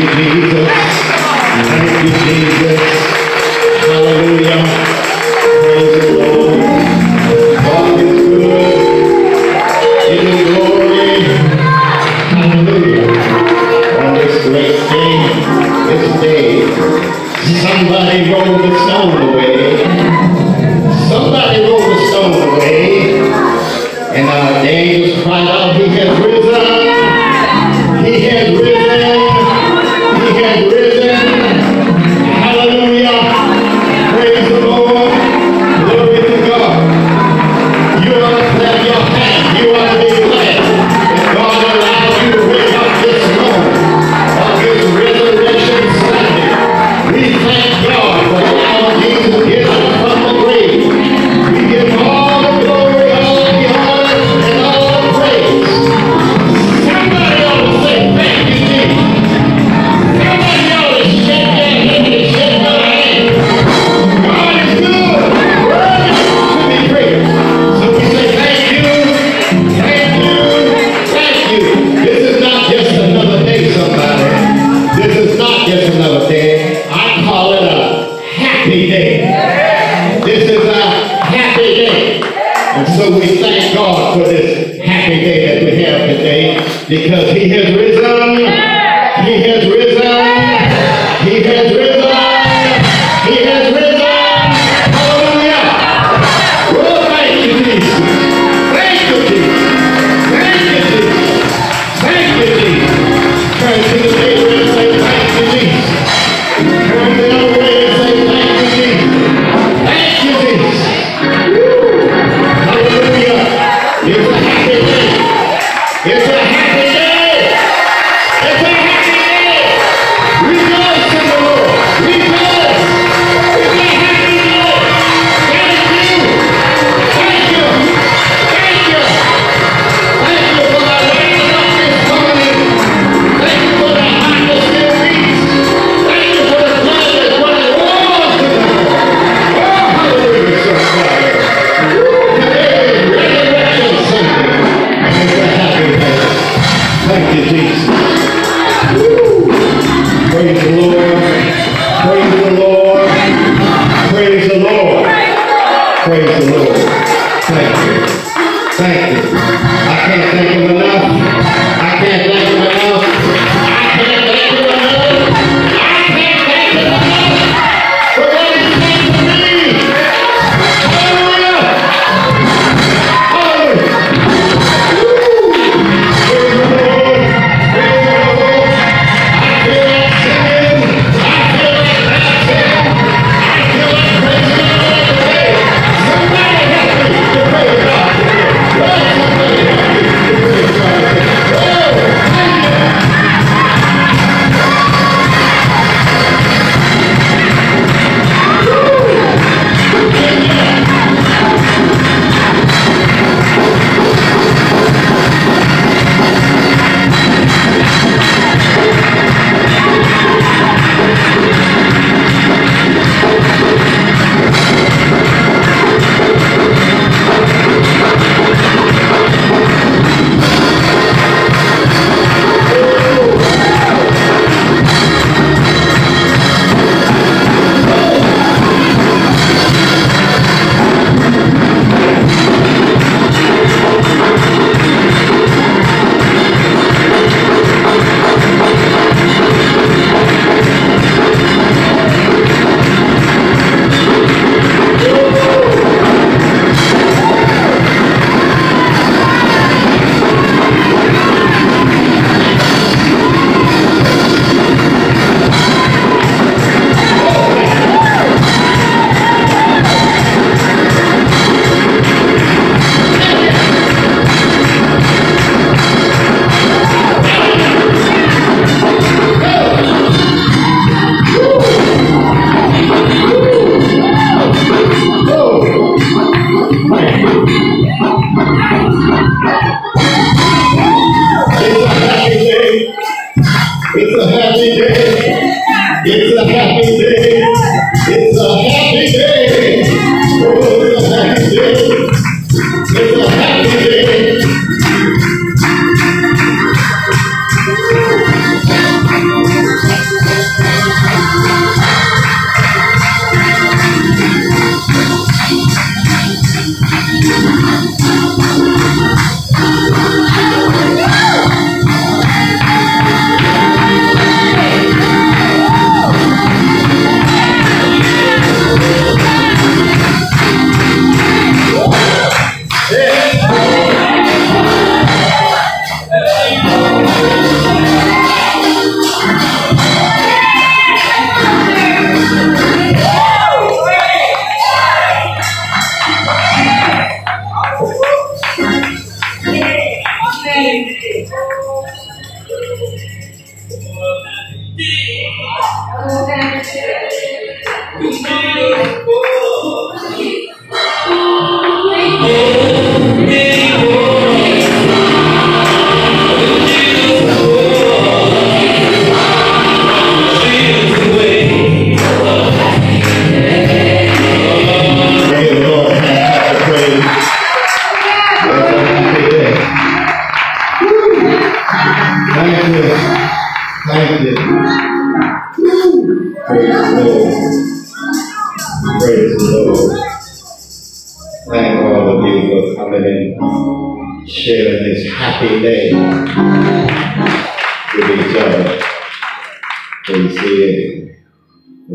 you, Jesus. Thank you, Jesus. Hallelujah. It's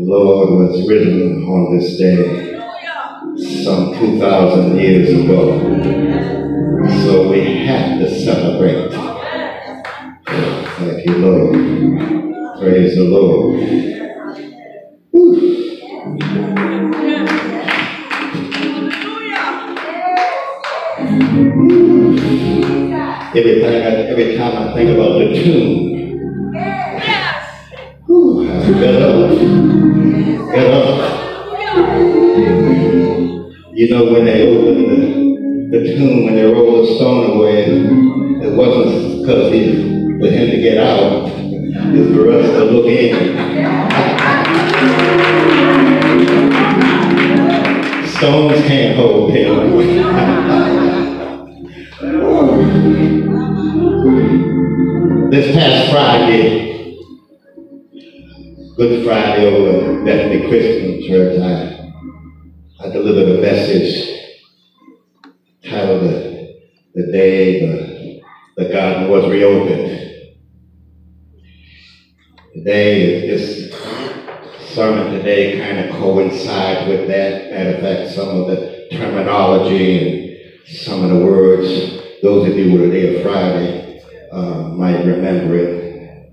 Lord was written on this day some 2,000 years ago. So we have to celebrate. Thank you, Lord. Praise the Lord. Every time, I, every time I think about the tune, yes. Whew, I feel you know, when they opened the, the tomb, when they rolled the stone away, it wasn't because he, for him to get out, it's for us to look in. Stones can't hold him. this past Friday, Good Friday over Bethany Christian Church, I, I delivered a message titled The, the Day the, the Garden Was Reopened. Today, this sermon today kind of coincides with that. Matter of fact, some of the terminology and some of the words, those of you who were there Friday uh, might remember it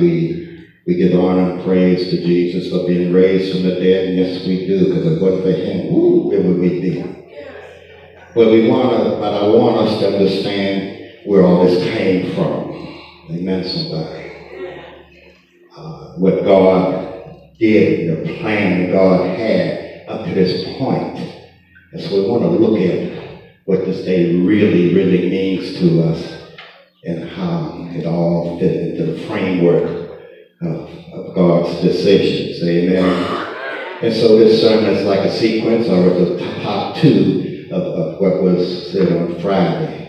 we we give honor and praise to, Jesus for being raised from the dead. And yes, we do, because if we went to him, woo, where would we be? but I want us to understand where all this came from. Amen, somebody. Uh, what God did, the plan God had up to this point. And so we want to look at what this day really, really means to us and how it all fit into the framework of, of God's decisions. Amen. And so this sermon is like a sequence or a top two of, of what was said on Friday.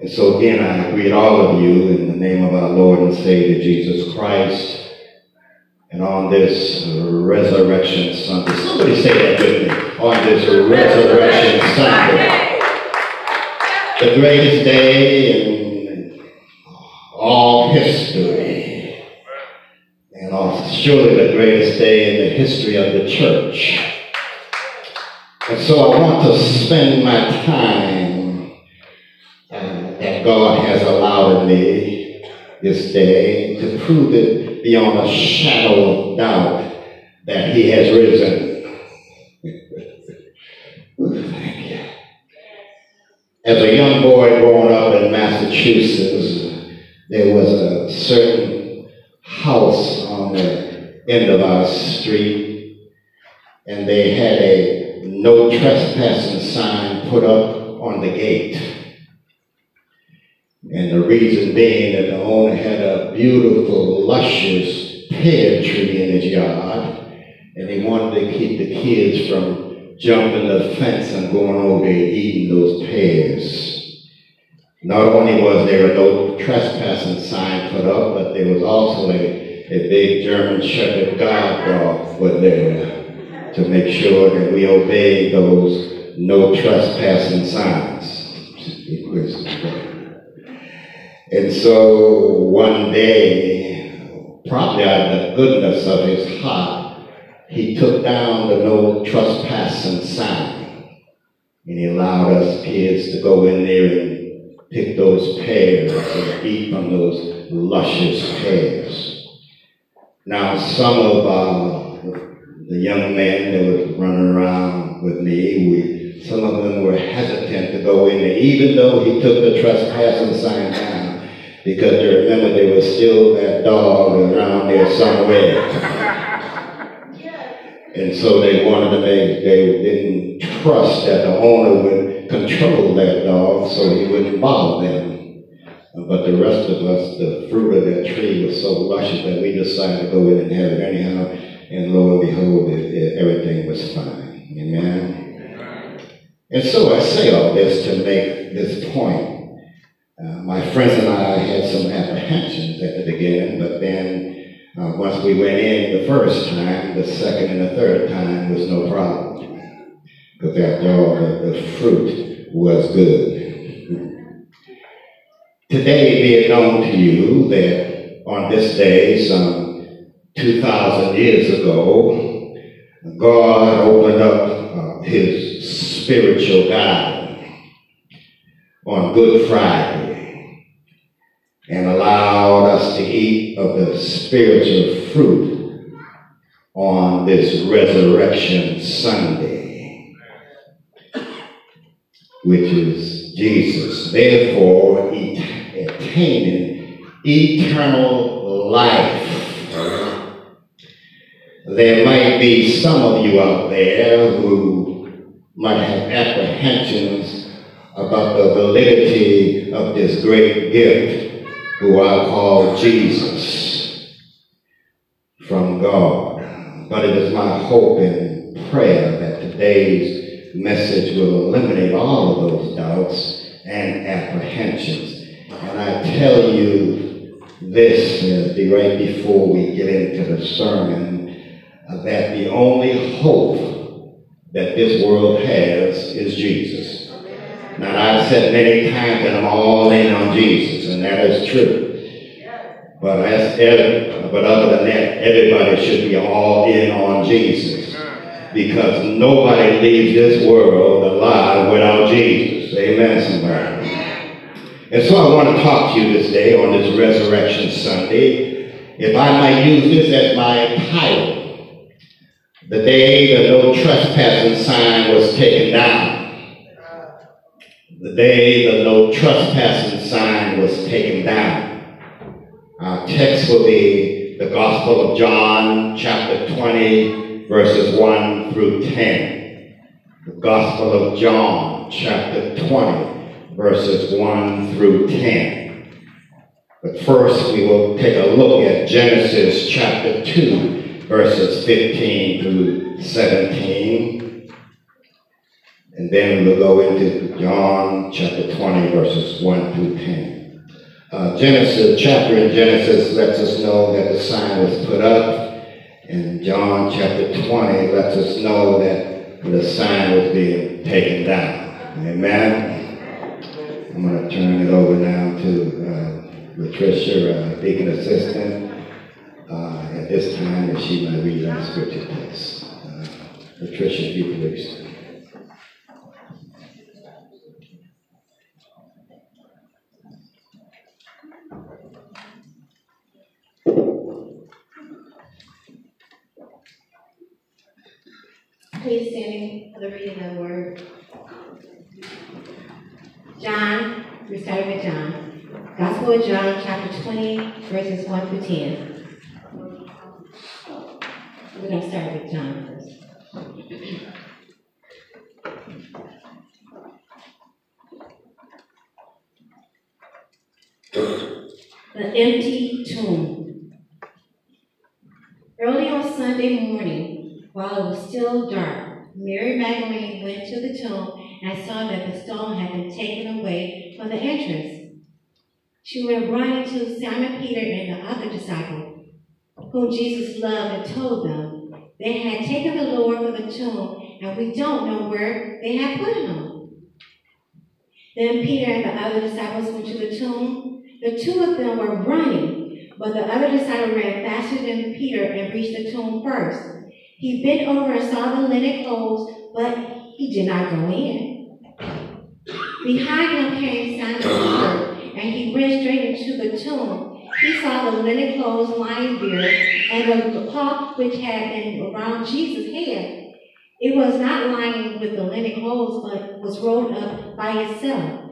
And so again, I greet all of you in the name of our Lord and Savior Jesus Christ. And on this Resurrection Sunday, somebody say that with me. On this Resurrection Sunday, the greatest day in all history, and also surely the greatest day in the history of the church. And so I want to spend my time uh, that God has allowed me this day to prove it beyond a shadow of doubt that He has risen. Thank you. As a young boy growing up in Massachusetts, there was a certain house on the end of our street, and they had a no trespassing sign put up on the gate. And the reason being that the owner had a beautiful, luscious pear tree in his yard, and he wanted to keep the kids from jumping the fence and going over there eating those pears. Not only was there a no trespassing sign put up, but there was also a, a big German Shepherd guard dog put there to make sure that we obey those no trespassing signs. And so one day, probably out of the goodness of his heart, he took down the no trespassing sign. And he allowed us kids to go in there and pick those pears and eat from those luscious pears. Now, some of uh, the young men that was running around with me, we, some of them were hesitant to go in there, even though he took the trespassing sign down, because they remember there was still that dog around there somewhere. And so they wanted to make, they didn't trust that the owner would control that dog so he wouldn't bother them. But the rest of us, the fruit of that tree was so luscious that we decided to go in and have it anyhow. And lo and behold, it, it, everything was fine. Amen. And so I say all this to make this point. Uh, my friends and I had some apprehensions at the beginning, but then uh, once we went in the first time, the second and the third time was no problem. Because after all, the, the fruit was good. Today be it known to you that on this day, some 2,000 years ago, God opened up uh, his spiritual garden on Good Friday and allowed us to eat of the spiritual fruit on this Resurrection Sunday, which is Jesus. Therefore, eternal life. There might be some of you out there who might have apprehensions about the validity of this great gift, who I call Jesus from God. But it is my hope and prayer that today's message will eliminate all of those doubts and apprehensions and I tell you this right before we get into the sermon, uh, that the only hope that this world has is Jesus. Now, I've said many times that I'm all in on Jesus, and that is true. But, as, but other than that, everybody should be all in on Jesus. Because nobody leaves this world alive without Jesus. Amen, somebody. And so I want to talk to you this day on this Resurrection Sunday. If I might use this as my title, the day the no trespassing sign was taken down. The day the no trespassing sign was taken down. Our text will be the Gospel of John, chapter 20, verses 1 through 10. The Gospel of John, chapter 20 verses 1 through 10. But first, we will take a look at Genesis chapter 2, verses 15 through 17. And then we'll go into John chapter 20, verses 1 through 10. Uh, Genesis, chapter in Genesis lets us know that the sign was put up. And John chapter 20 lets us know that the sign was being taken down. Amen. I'm going to turn it over now to uh, Latricia, uh, Deacon Assistant, uh, at this time, and she might read our scripture text. Latricia, if you please. Please stand for the reading of the word. John, we started with John. Gospel of John, chapter 20, verses 1 through 10. We're going to start with John first. The empty tomb. Early on Sunday morning, while it was still dark, Mary Magdalene went to the tomb and saw that the stone had been taken away from the entrance. She went running to Simon Peter and the other disciple, whom Jesus loved, and told them they had taken the Lord from the tomb, and we don't know where they had put him. Then Peter and the other disciples went to the tomb. The two of them were running, but the other disciple ran faster than Peter and reached the tomb first. He bent over and saw the linen clothes, but he did not go in. Behind him came Simon Peter, and he went straight into the tomb. He saw the linen clothes lying there, and the cloth which had been around Jesus' head. It was not lying with the linen clothes, but was rolled up by itself.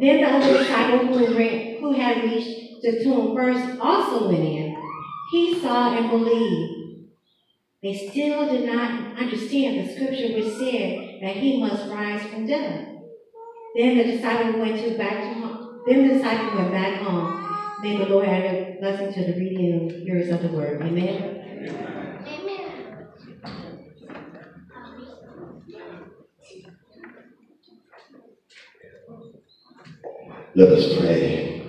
Then the other disciple who, who had reached the tomb first also went in. He saw and believed. They still did not understand the scripture which said that he must rise from death. Then the disciple went to back to home. Then the disciple went back home. May the Lord add a blessing to the reading and hearers of the word. Amen. Amen. Let us pray.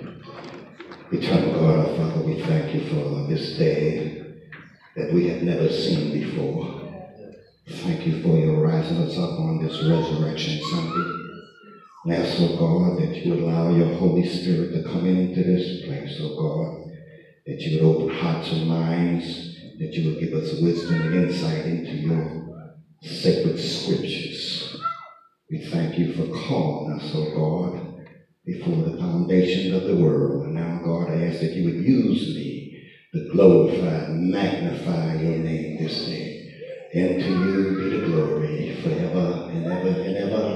Eternal God, our Father, we thank you for this day that we have never seen before. Thank you for your rising us up on this Resurrection Sunday. And ask, oh God, that you allow your Holy Spirit to come into this place, oh God, that you would open hearts and minds, that you would give us wisdom and insight into your sacred scriptures. We thank you for calling us, oh God, before the foundation of the world. And now, God, I ask that you would use me to glorify and magnify your name this day. And to you be the glory forever and ever and ever.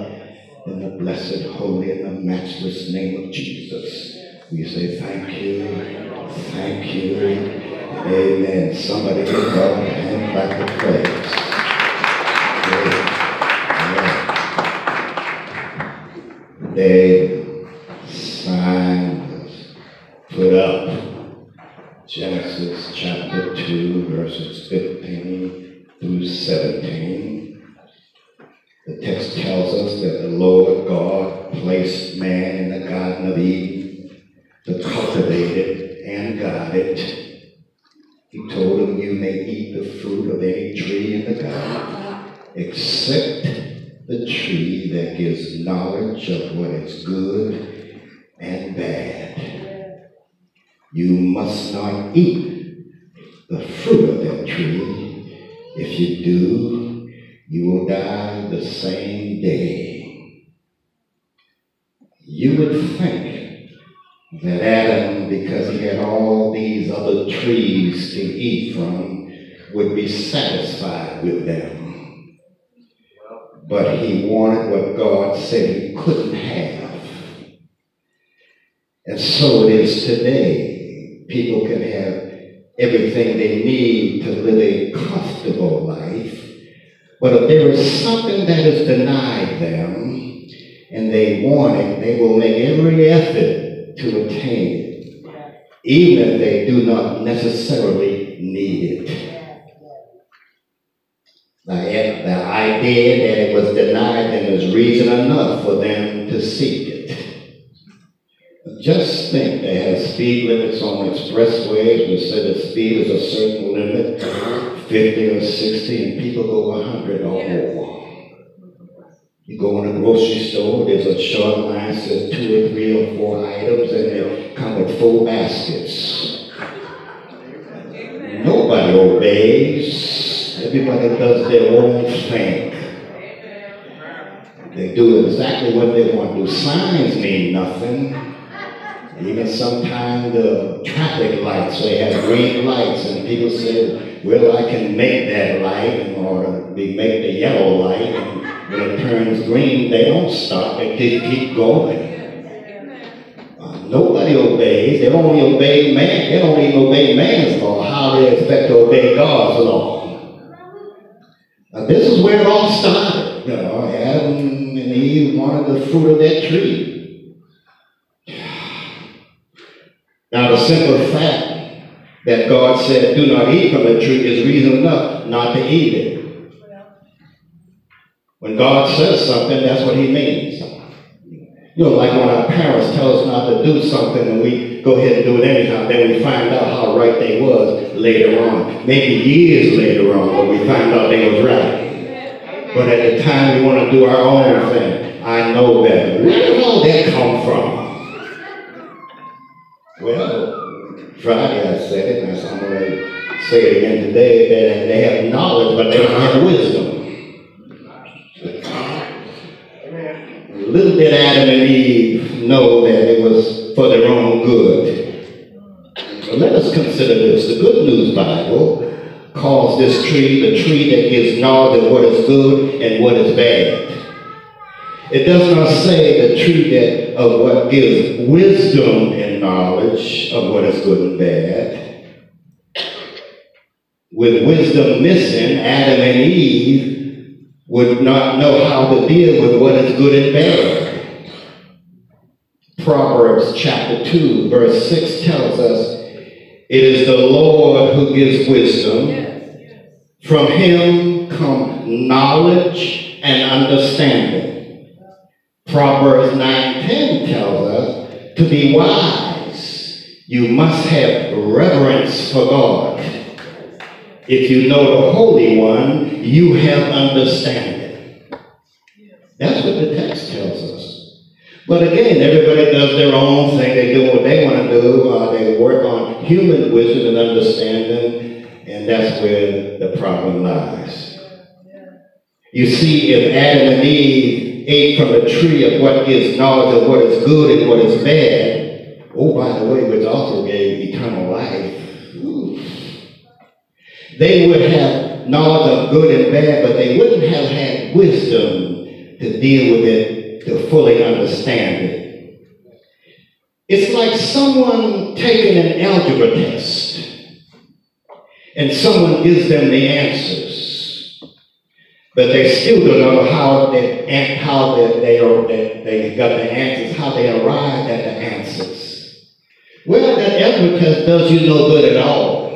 In the blessed, holy, and the matchless name of Jesus, we say thank you, thank you, amen. Somebody give God a hand clap of praise. Yeah. They sign put up. Genesis chapter 2, verses 15 through 17. The text tells us that the Lord God placed man in the Garden of Eden to cultivate it and guard it. He told him, You may eat the fruit of any tree in the garden, except the tree that gives knowledge of what is good and bad. You must not eat the fruit of that tree. If you do, you will die the same day. You would think that Adam, because he had all these other trees to eat from, would be satisfied with them. But he wanted what God said he couldn't have. And so it is today. People can have everything they need to live a comfortable life but if there is something that is denied them and they want it, they will make every effort to attain it, even if they do not necessarily need it. The, idea that it was denied them is reason enough for them to seek it. Just think they have speed limits on expressways. We say the speed is a certain limit. 50 or 60 and people go 100 or more. You go in a grocery store, there's a short line, says two or three or four items, and they come with full baskets. Nobody obeys. Everybody does their own thing. They do exactly what they want to do. Signs mean nothing. Even sometimes the traffic lights, they have green lights, and people say, well, I can make that light or we make the yellow light, and when it turns green, they don't stop, they just keep going. Uh, nobody obeys. They only obey man. They don't even obey man's law. How they expect to obey God's law? Now, this is where it all started. You know, Adam and Eve wanted the fruit of that tree. Now, the simple fact that God said, do not eat from the tree is reason enough not to eat it. When God says something, that's what he means. You know, like when our parents tell us not to do something and we go ahead and do it anyhow, then we find out how right they was later on. Maybe years later on, but we find out they was right. But at the time we want to do our own thing. I know better. Where did all that come from? Friday I said it, and I'm going to say it again today, that they have knowledge, but they don't have uh-huh. wisdom. Little did Adam and Eve know that it was for their own good. So let us consider this. The Good News Bible calls this tree the tree that gives knowledge of what is good and what is bad. It does not say the tree that of what gives wisdom and knowledge of what is good and bad. With wisdom missing, Adam and Eve would not know how to deal with what is good and bad. Proverbs chapter 2, verse 6 tells us it is the Lord who gives wisdom. From him come knowledge and understanding. Proverbs 9:10 tells us to be wise, you must have reverence for God. If you know the Holy One, you have understanding. That's what the text tells us. But again, everybody does their own thing. They do what they want to do. Uh, they work on human wisdom and understanding, and that's where the problem lies. You see, if Adam and Eve ate from the tree of what gives knowledge of what is good and what is bad, oh, by the way, which also gave eternal life, ooh, they would have knowledge of good and bad, but they wouldn't have had wisdom to deal with it, to fully understand it. It's like someone taking an algebra test and someone gives them the answers, but they still don't know how they, how they, they, are, they, they got the answers, how they arrived at the answers. Well, that test does you no good at all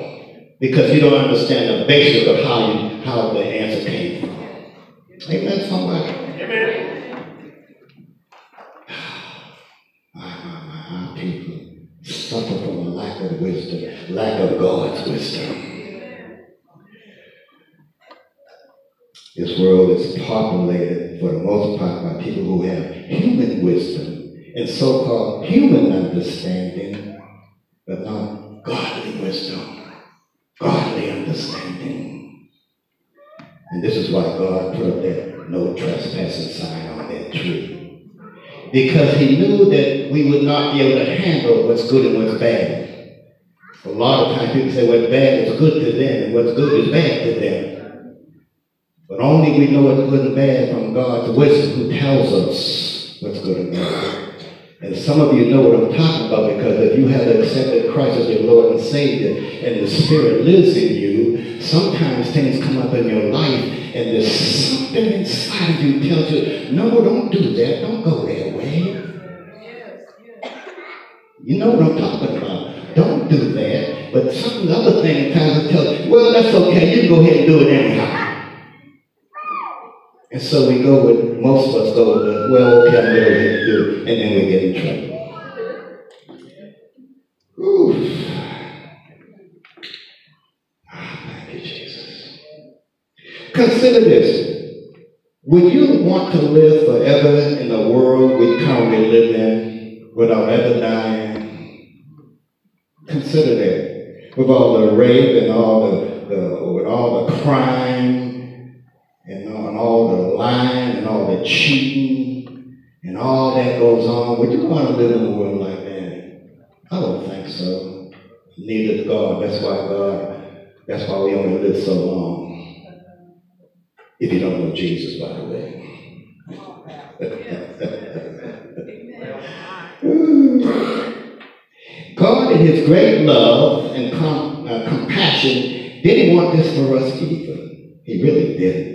because you don't understand the basis of how you, how the answer came from. Amen, somebody. Amen. My, my, my, our people suffer from a lack of wisdom, lack of God's wisdom. This world is populated, for the most part, by people who have human wisdom and so-called human understanding, but not godly wisdom, godly understanding. And this is why God put up that no trespassing sign on that tree. Because he knew that we would not be able to handle what's good and what's bad. A lot of times people say what's bad is good to them and what's good is bad to them. But only we know what's good and bad from God's wisdom who tells us what's good and bad. And some of you know what I'm talking about because if you have accepted Christ as your Lord and Savior and the Spirit lives in you, sometimes things come up in your life and there's something inside of you tells you, no, don't do that. Don't go that way. You know what I'm talking about. Don't do that. But some other thing kind of tells you, well, that's okay. You can go ahead and do it anyhow. And so we go with, most of us go with, well, okay, I'm going to do. And then we get in trouble. Ooh. Thank you, Jesus. Consider this. Would you want to live forever in the world we currently live in without ever dying? Consider that. With all the rape and all the, the with all the crime and all, the lying and all the cheating and all that goes on, would you want to live in a world like that? I don't think so. Neither does God. That's why God, that's why we only live so long. If you don't know Jesus, by the way. God, in His great love and com- uh, compassion, didn't want this for us either. He really didn't.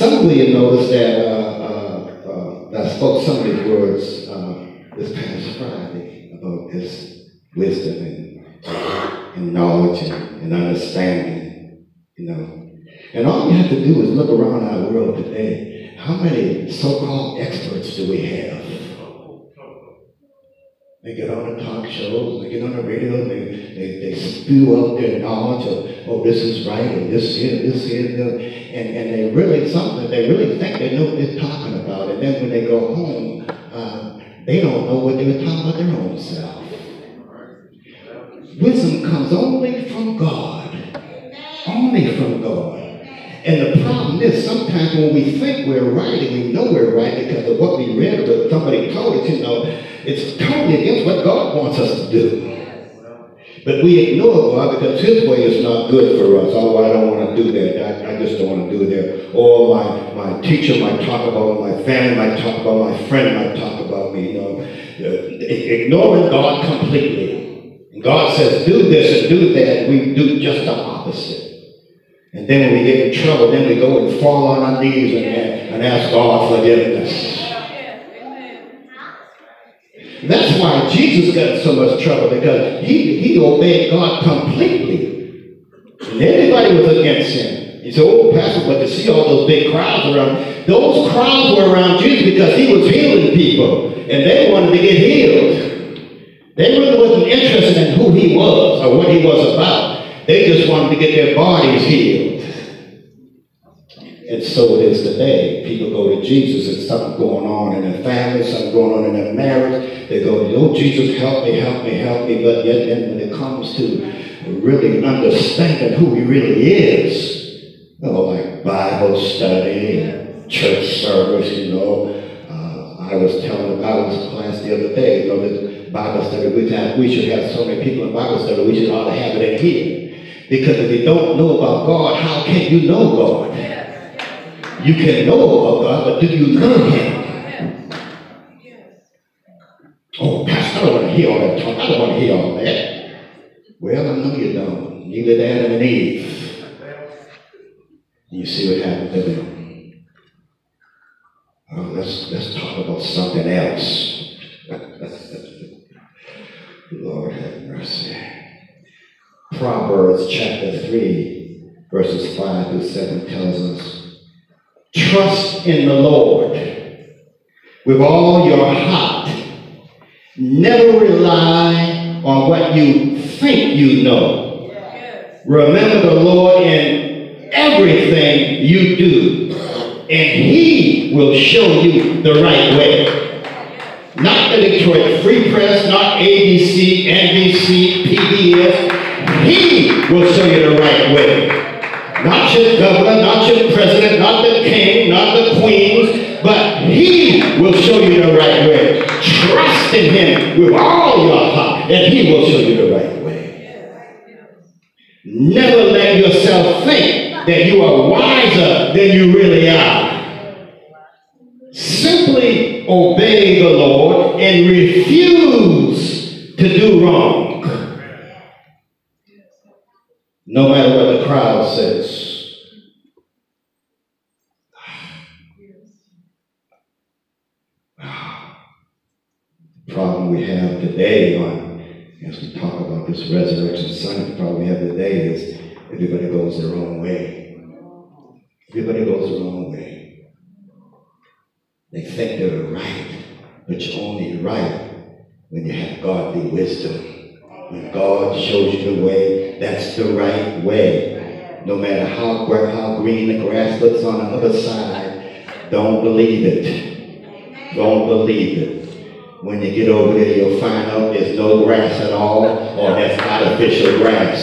Of you noticed that uh, uh, uh, I spoke some of these words uh, this past Friday about this wisdom and, and knowledge and, and understanding, you know. And all you have to do is look around our world today. How many so-called experts do we have? They get on the talk shows, they get on the radio, they, they, they spew out their knowledge of, oh, this is right, and this here, this here, and, and they really, something, they really think they know what they're talking about. And then when they go home, uh, they don't know what they were talking about their own self. wisdom comes only from God. Only from God. And the problem is sometimes when we think we're right and we know we're right because of what we read or somebody told us, you know, it's totally against what God wants us to do. But we ignore God because His way is not good for us. Oh, I don't want to do that. I, I just don't want to do that. Or my, my teacher might talk about my family might talk about my friend might talk about me. You know, uh, ignoring God completely. And God says, do this and do that. We do just the opposite. And then when we get in trouble, then we go and fall on our knees and, and ask God forgiveness. That's why Jesus got so much trouble because he, he obeyed God completely. And everybody was against him. He said, Oh, Pastor, but to see all those big crowds around, those crowds were around Jesus because he was healing people and they wanted to get healed. They really wasn't interested in who he was or what he was about. They just wanted to get their bodies healed. And so it is today. People go to Jesus and something going on in their family, something going on in their marriage. They go, oh, Jesus, help me, help me, help me. But yet then when it comes to really understanding who he really is, you know, like Bible study, church service, you know. Uh, I was telling the Bible class the other day, you know, that Bible study, we, have, we should have so many people in Bible study, we should ought to have it in here. Because if you don't know about God, how can you know God? You can know about God, but do you know Him? Oh, Pastor, I don't want to hear all that talk. I don't want to hear all that. Well, I know you don't. Neither did Adam and Eve. You see what happened to them. Oh, let's, let's talk about something else. Lord have mercy. Proverbs chapter 3, verses 5 through 7 tells us Trust in the Lord with all your heart. Never rely on what you think you know. Remember the Lord in everything you do, and He will show you the right way. Not the Detroit Free Press, not ABC, NBC, PBS. He will show you the right way. Not your governor, not your president, not the king, not the queens, but he will show you the right way. Trust in him with all your heart, and he will show you the right way. Never let yourself think that you are wiser than you really are. Simply obey the Lord and refuse to do wrong. No matter what the crowd says. The we have today on, as we talk about this resurrection Sunday, the problem we have today is everybody goes their own way. Everybody goes their own way. They think they're right, but you're only right when you have godly wisdom. When God shows you the way, that's the right way. No matter how, how green the grass looks on the other side, don't believe it. Don't believe it. When you get over there, you'll find out there's no grass at all, or that's artificial grass.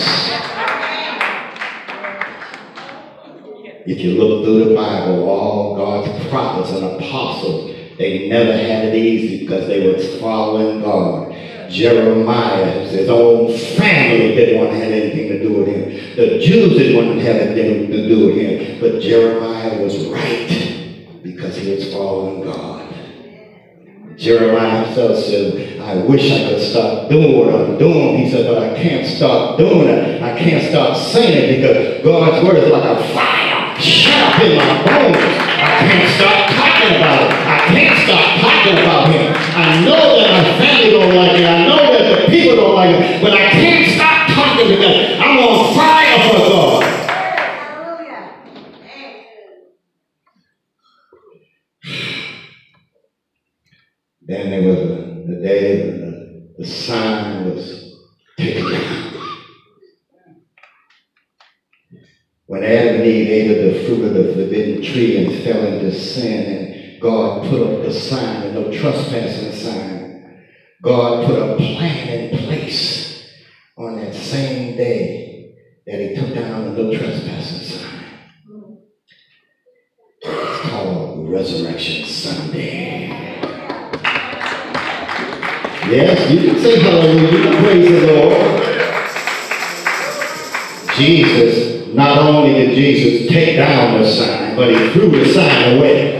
If you look through the Bible, all God's prophets and apostles, they never had it easy because they were following God. Jeremiah, his own family didn't want to have anything to do with him. The Jews didn't want to have anything to do with him. But Jeremiah was right Jeremiah himself said, I wish I could stop doing what I'm doing. He said, but I can't stop doing it. I can't stop saying it because God's word is like a fire shut up in my bones. I can't stop talking about it. I can't stop talking about him. I know that my family don't like it. I know that the people don't like it. But I can't stop talking because I'm on fire for God. Then there was a, the day the, the sign was taken down. When Adam and Eve ate of the fruit of the forbidden tree and fell into sin, and God put up the sign, the no trespassing sign, God put a plan in place on that same day that he took down the no trespassing sign. It's called Resurrection Sunday. Yes, you can say hallelujah, you can praise the Lord. Jesus, not only did Jesus take down the sign, but he threw the sign away.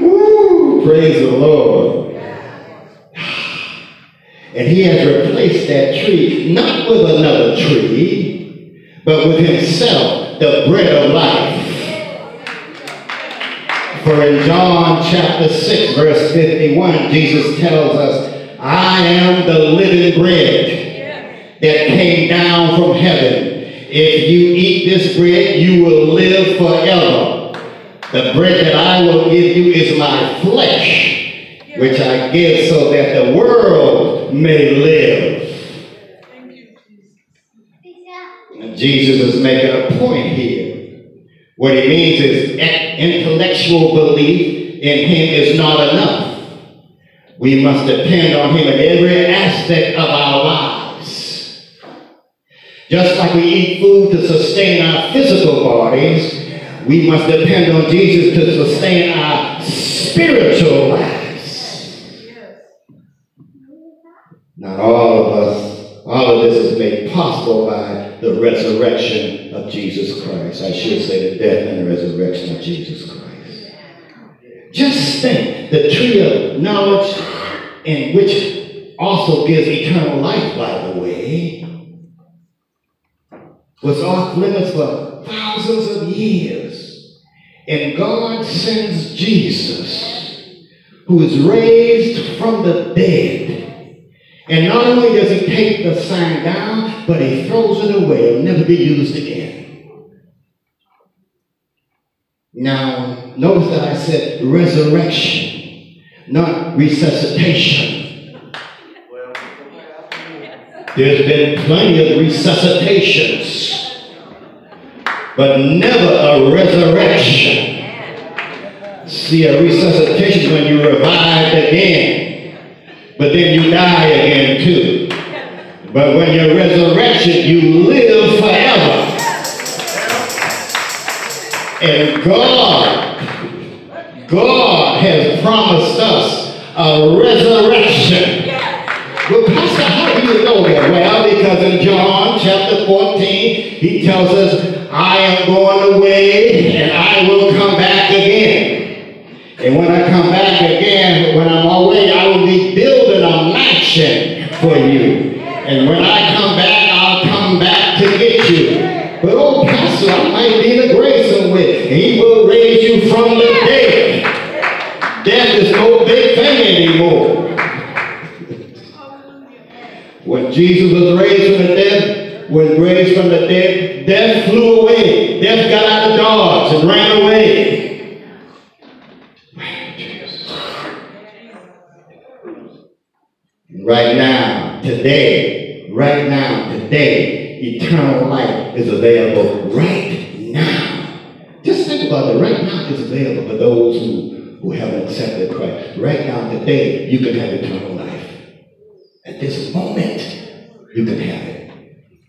Woo, praise the Lord. And he has replaced that tree not with another tree, but with himself, the bread of life. For in John chapter 6, verse 51, Jesus tells us, I am the living bread that came down from heaven. If you eat this bread, you will live forever. The bread that I will give you is my flesh, which I give so that the world may live. Jesus is making a point here. What he means is intellectual belief in him is not enough. We must depend on him in every aspect of our lives. Just like we eat food to sustain our physical bodies, we must depend on Jesus to sustain our spiritual lives. Not all of us, all of this is made possible by the resurrection of Jesus Christ. I should say the death and the resurrection of Jesus Christ. Just think, the tree of knowledge, in which also gives eternal life, by the way, was off limits for thousands of years. And God sends Jesus, who is raised from the dead. And not only does he take the sign down, but he throws it away. It'll never be used again. Now, notice that I said resurrection, not resuscitation. There's been plenty of resuscitations, but never a resurrection. See, a resuscitation is when you're revived again, but then you die again too. But when you're resurrection, you live forever. And God, God has promised us a resurrection. Well, Pastor, how do you know that? Well, because in John chapter 14, he tells us, I am going away and I will come back again. And when I come back again, when I'm away, I will a for you. And when I come back, I'll come back to get you. But oh, Pastor, I might in the grave somewhere. He will raise you from today, right now, today, eternal life is available right now. Just think about it. Right now, it's available for those who, who haven't accepted Christ. Right now, today, you can have eternal life. At this moment, you can have it.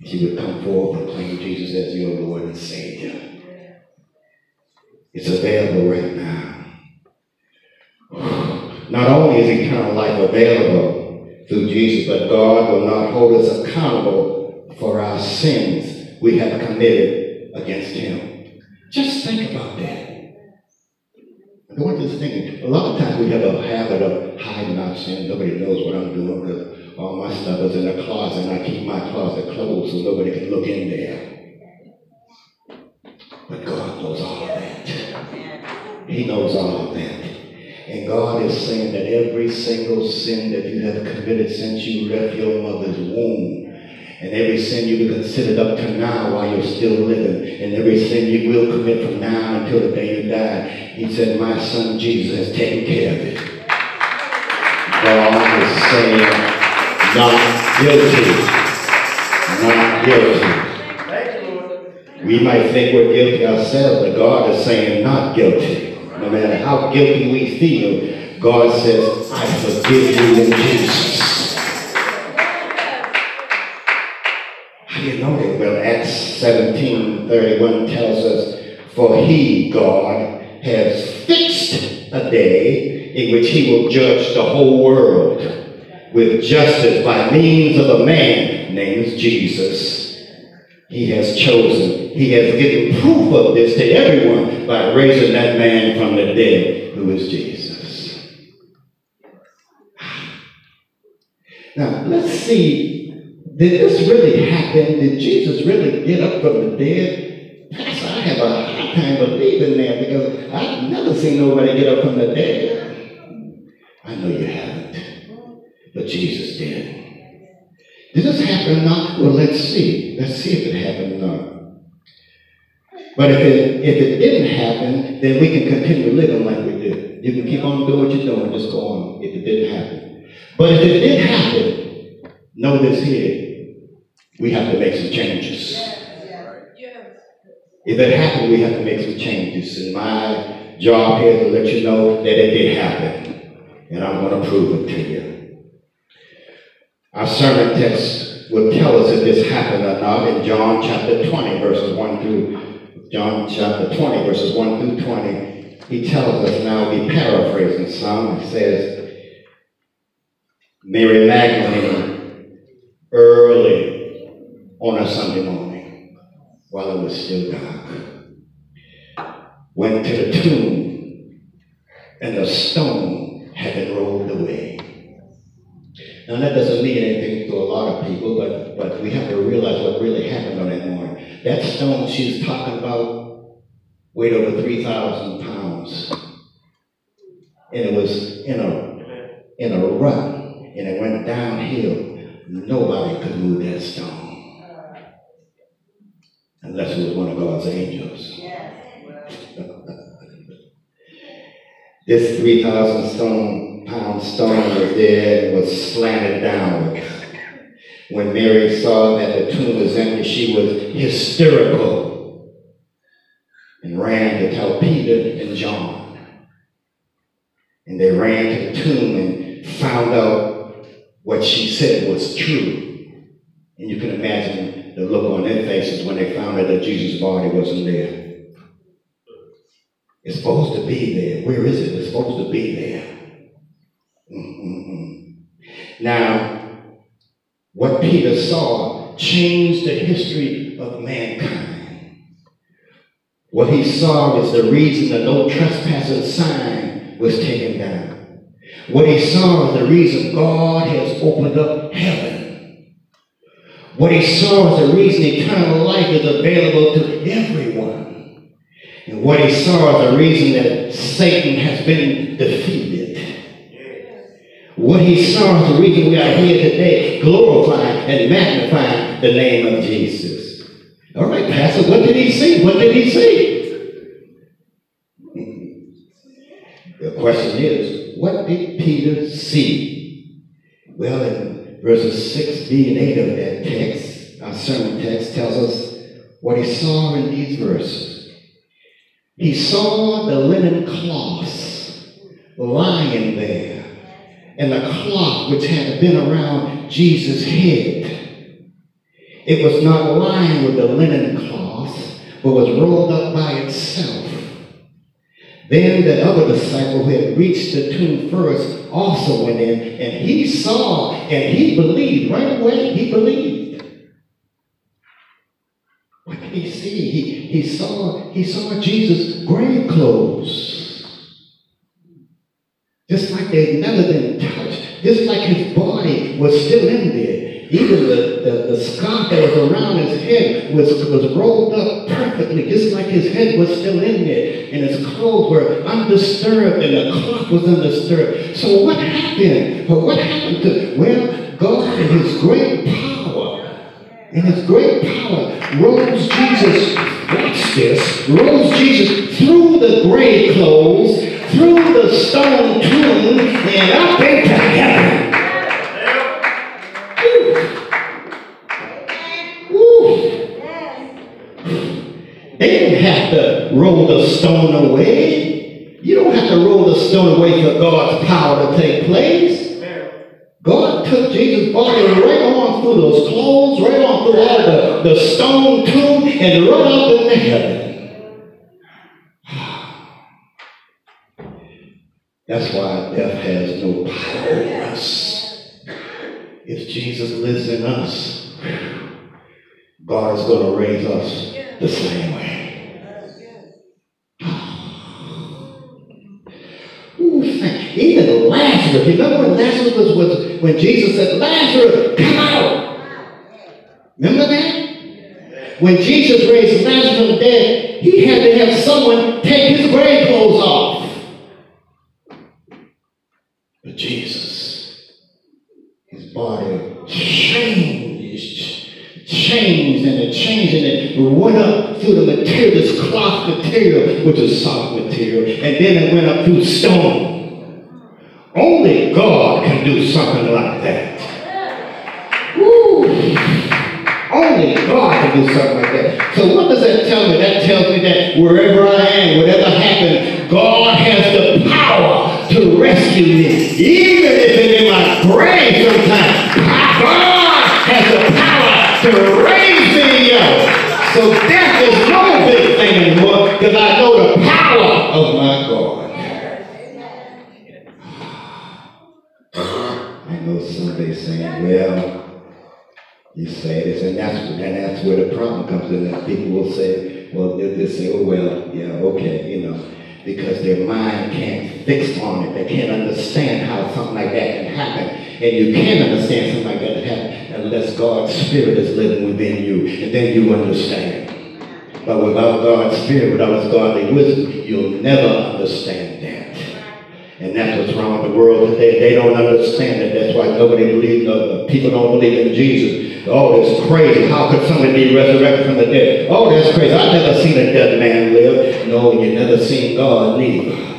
If you would come forward and claim Jesus as your Lord and Savior. It's available right now. Not only is eternal life available through Jesus, but God will not hold us accountable for our sins we have committed against Him. Just think about that. I want this thinking. A lot of times we have a habit of hiding our sin. Nobody knows what I'm doing because all my stuff is in a closet and I keep my closet closed so nobody can look in there. But God knows all of that. He knows all of that. And God is saying that every single sin that you have committed since you left your mother's womb, and every sin you have considered up to now while you're still living, and every sin you will commit from now until the day you die, He said, My son Jesus has taken care of it. God is saying, Not guilty. Not guilty. We might think we're guilty ourselves, but God is saying, Not guilty. No matter how guilty we feel, God says, I forgive you in Jesus. How do you know that? Well, Acts 17 31 tells us, For he, God, has fixed a day in which he will judge the whole world with justice by means of a man named Jesus he has chosen, he has given proof of this to everyone by raising that man from the dead, who is Jesus. Now, let's see, did this really happen? Did Jesus really get up from the dead? Pastor, I have a hard time believing that because I've never seen nobody get up from the dead. I know you haven't, but Jesus did. Did this happen or not? Well, let's see. Let's see if it happened or not. But if it, if it didn't happen, then we can continue living like we did. You can keep on doing what you're doing, just go on if it didn't happen. But if it did happen, know this here, we have to make some changes. If it happened, we have to make some changes. And my job here is to let you know that it did happen. And I'm going to prove it to you. Our sermon text will tell us if this happened or not in John chapter 20, verses 1 through John chapter 20, verses 1 through 20. He tells us now, we paraphrasing some, it says, Mary Magdalene early on a Sunday morning, while it was still dark, went to the tomb, and the stone had been rolled away. Now that doesn't mean anything to a lot of people, but, but we have to realize what really happened on that morning. That stone she's talking about weighed over 3,000 pounds. And it was in a, in a rut, and it went downhill. Nobody could move that stone. Unless it was one of God's angels. this 3,000 stone pound stone was there and was slanted downward. When Mary saw that the tomb was empty, she was hysterical and ran to tell Peter and John. And they ran to the tomb and found out what she said was true. And you can imagine the look on their faces when they found out that Jesus' body wasn't there. It's supposed to be there. Where is it? It's supposed to be there. Mm-mm-mm. Now, what Peter saw changed the history of mankind. What he saw was the reason the no trespassing sign was taken down. What he saw was the reason God has opened up heaven. What he saw was the reason eternal life is available to everyone. And what he saw is the reason that Satan has been defeated. What he saw is the reason we are here today, glorifying and magnifying the name of Jesus. All right, Pastor, what did he see? What did he see? The question is, what did Peter see? Well, in verses 6b and 8 of that text, our sermon text tells us what he saw in these verses. He saw the linen cloths lying there and the cloth which had been around Jesus' head. It was not lying with the linen cloth, but was rolled up by itself. Then the other disciple who had reached the tomb first also went in, and he saw and he believed. Right away, he believed. What did he see? He, he saw he saw Jesus' grave clothes. Just like they'd never been touched. Just like his body was still in there. Even the, the, the scarf that was around his head was, was rolled up perfectly, just like his head was still in there. And his clothes were undisturbed and the cloth was undisturbed. So what happened? But What happened to, well, God in his great power, in his great power, rose Jesus, watch this, rose Jesus through the grave clothes through the stone tomb and up into heaven. They didn't have to roll the stone away. You don't have to roll the stone away for God's power to take place. God took Jesus' body right on through those clothes, right on through all the, the stone tomb, and right up into heaven. That's why death has no power over us. If Jesus lives in us, God is going to raise us the same way. Ooh, even Lazarus, remember when Lazarus was, was when Jesus said, Lazarus, come out. Remember that? When Jesus raised Lazarus from the dead, he had to have someone take his grave clothes off. But Jesus, his body changed, changed, and it changed, and it went up through the material, this cloth material, which is soft material, and then it went up through stone. Only God can do something like that. Only God can do something like that. So what does that tell me? That tells me that wherever I am, whatever happens, God has the power to rescue me. Even if it's in my grave sometimes, God has the power to raise me up. So death is no big thing anymore because I know the power of my God. I know somebody saying, well, you say this, and that's and that's where the problem comes in. That people will say, well, they'll just say, oh well, yeah, okay, you know, because their mind can't fix on it. They can't understand how something like that can happen. And you can't understand something like that happen unless God's Spirit is living within you, and then you understand. But without God's Spirit, without His godly wisdom, you'll never understand that. And that's what's wrong with the world today. They don't understand it. That's why nobody believes, no, uh, people don't believe in Jesus. Oh, it's crazy. How could somebody be resurrected from the dead? Oh, that's crazy. I've never seen a dead man live. No, you never seen God neither.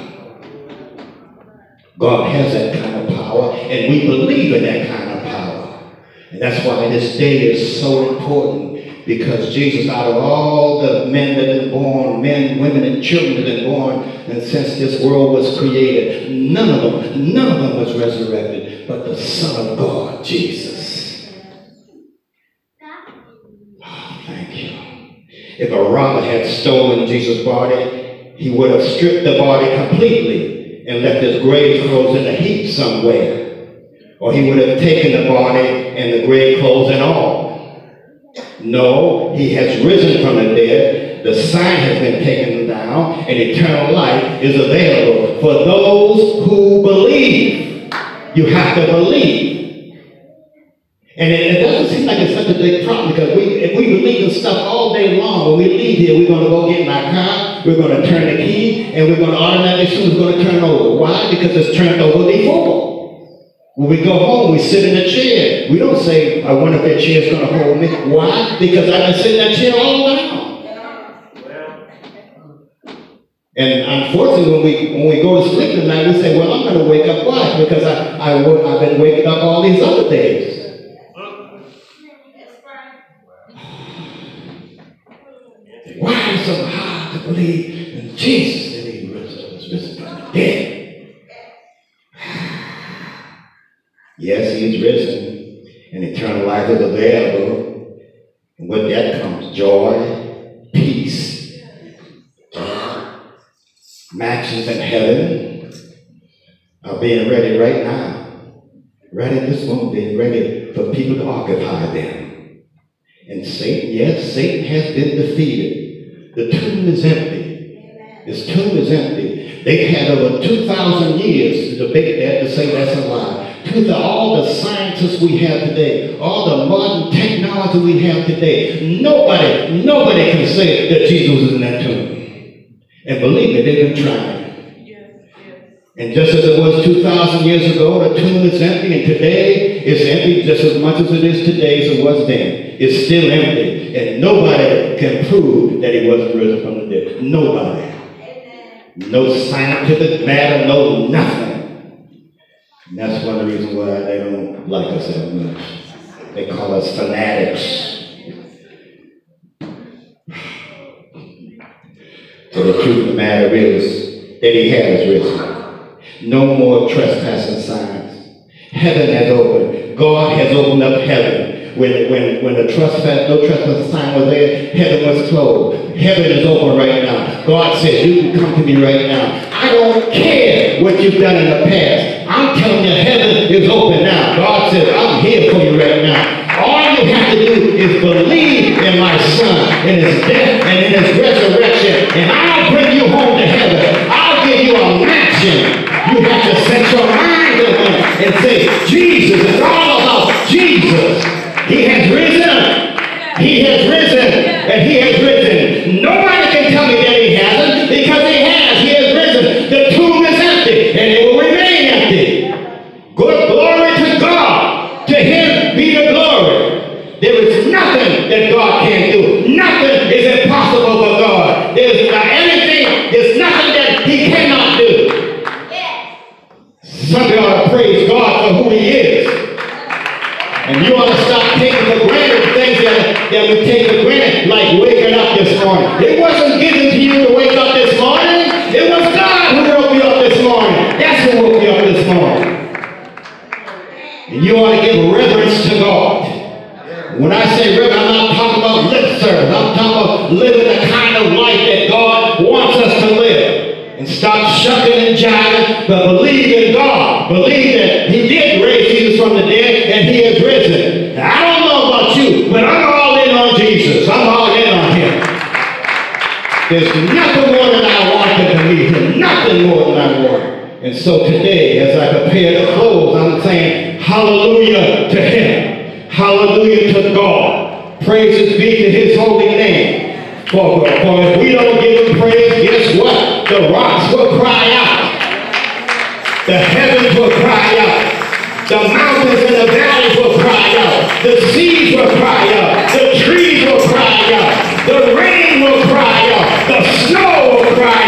God has that kind of power, and we believe in that kind of power. And that's why this day is so important. Because Jesus, out of all the men that have been born, men, women, and children that have been born, and since this world was created, none of them, none of them was resurrected, but the Son of God, Jesus. Oh, thank you. If a robber had stolen Jesus' body, he would have stripped the body completely and left his grave clothes in a heap somewhere. Or he would have taken the body and the grave clothes and all. No, he has risen from the dead. The sign has been taken down, and eternal life is available for those who believe. You have to believe. And it, it doesn't seem like it's such a big problem because we, if we believe in stuff all day long, when we leave here, we're going to go get in our car, we're going to turn the key, and we're going to automatically assume it's going to turn over. Why? Because it's turned over before. When we go home, we sit in the chair. We don't say, I wonder if that chair's going to hold me. Why? Because I've been sitting in that chair all night. And unfortunately, when we when we go to sleep at night, we say, "Well, I'm going to wake up why? Because I, I, I've been waking up all these other days." Why is it so hard to believe in Jesus that He risen from the dead? Yes, He is risen, and eternal life is available. And with that comes joy, peace, matches in heaven are being ready right now. Ready this moment, being ready for people to occupy them. And Satan, yes, Satan has been defeated. The tomb is empty. This tomb is empty. They've had over 2,000 years to debate that to say that's a lie. To the, all the scientists we have today, all the modern technology we have today, nobody, nobody can say that Jesus is in that tomb. And believe me, they've been trying. And just as it was 2,000 years ago, the tomb is empty, and today it's empty just as much as it is today as it was then. It's still empty, and nobody can prove that he wasn't risen from the dead. Nobody. No scientific matter, no nothing. And that's one of the reasons why they don't like us that much. They call us fanatics. So the truth of the matter is that he has risen. No more trespassing signs. Heaven has opened. God has opened up heaven when when when the trespass no trespass sign was there, heaven was closed. Heaven is open right now. God said, You can come to me right now. I don't care what you've done in the past. I'm telling you, heaven is open now. God says, I'm here for you right now. All you have to do is believe in my son, in his death, and in his resurrection, and I'll bring you home to heaven. I'll give you a mansion. You have to set your mind on him and say, Jesus, it's all about Jesus. He has risen. He has risen. And he has risen. There's nothing more than I want to believe him, nothing more than I want. And so today, as I prepare to close, I'm saying hallelujah to him. Hallelujah to God. Praises be to his holy name. For, for if we don't give him praise, guess what? The rocks will cry out. The heavens will cry out. The mountains and the valleys will cry out. The seas will cry out. The trees will cry out. The rain will cry out the snow of Christ.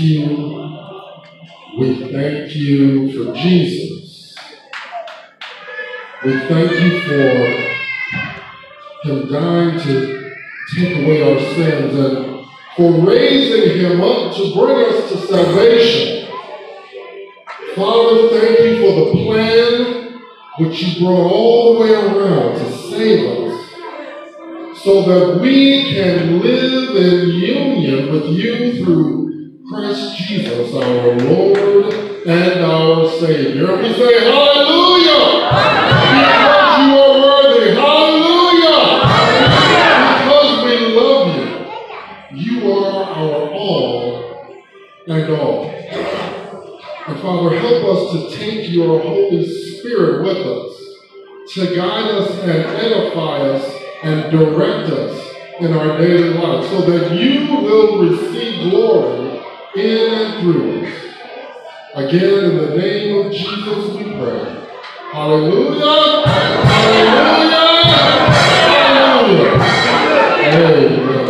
You. We thank you for Jesus. We thank you for him dying to take away our sins and for raising him up to bring us to salvation. Father, thank you for the plan which you brought all the way around to save us so that we can live in union with you through Christ Jesus, our Lord and our Savior. We say, Hallelujah! Because you are worthy. Hallelujah! Because we love you. You are our all and all. And Father, help us to take your Holy Spirit with us, to guide us and edify us and direct us in our daily life, so that you will receive glory in and through us. Again, in the name of Jesus, we pray. Hallelujah! Hallelujah! Hallelujah! Amen.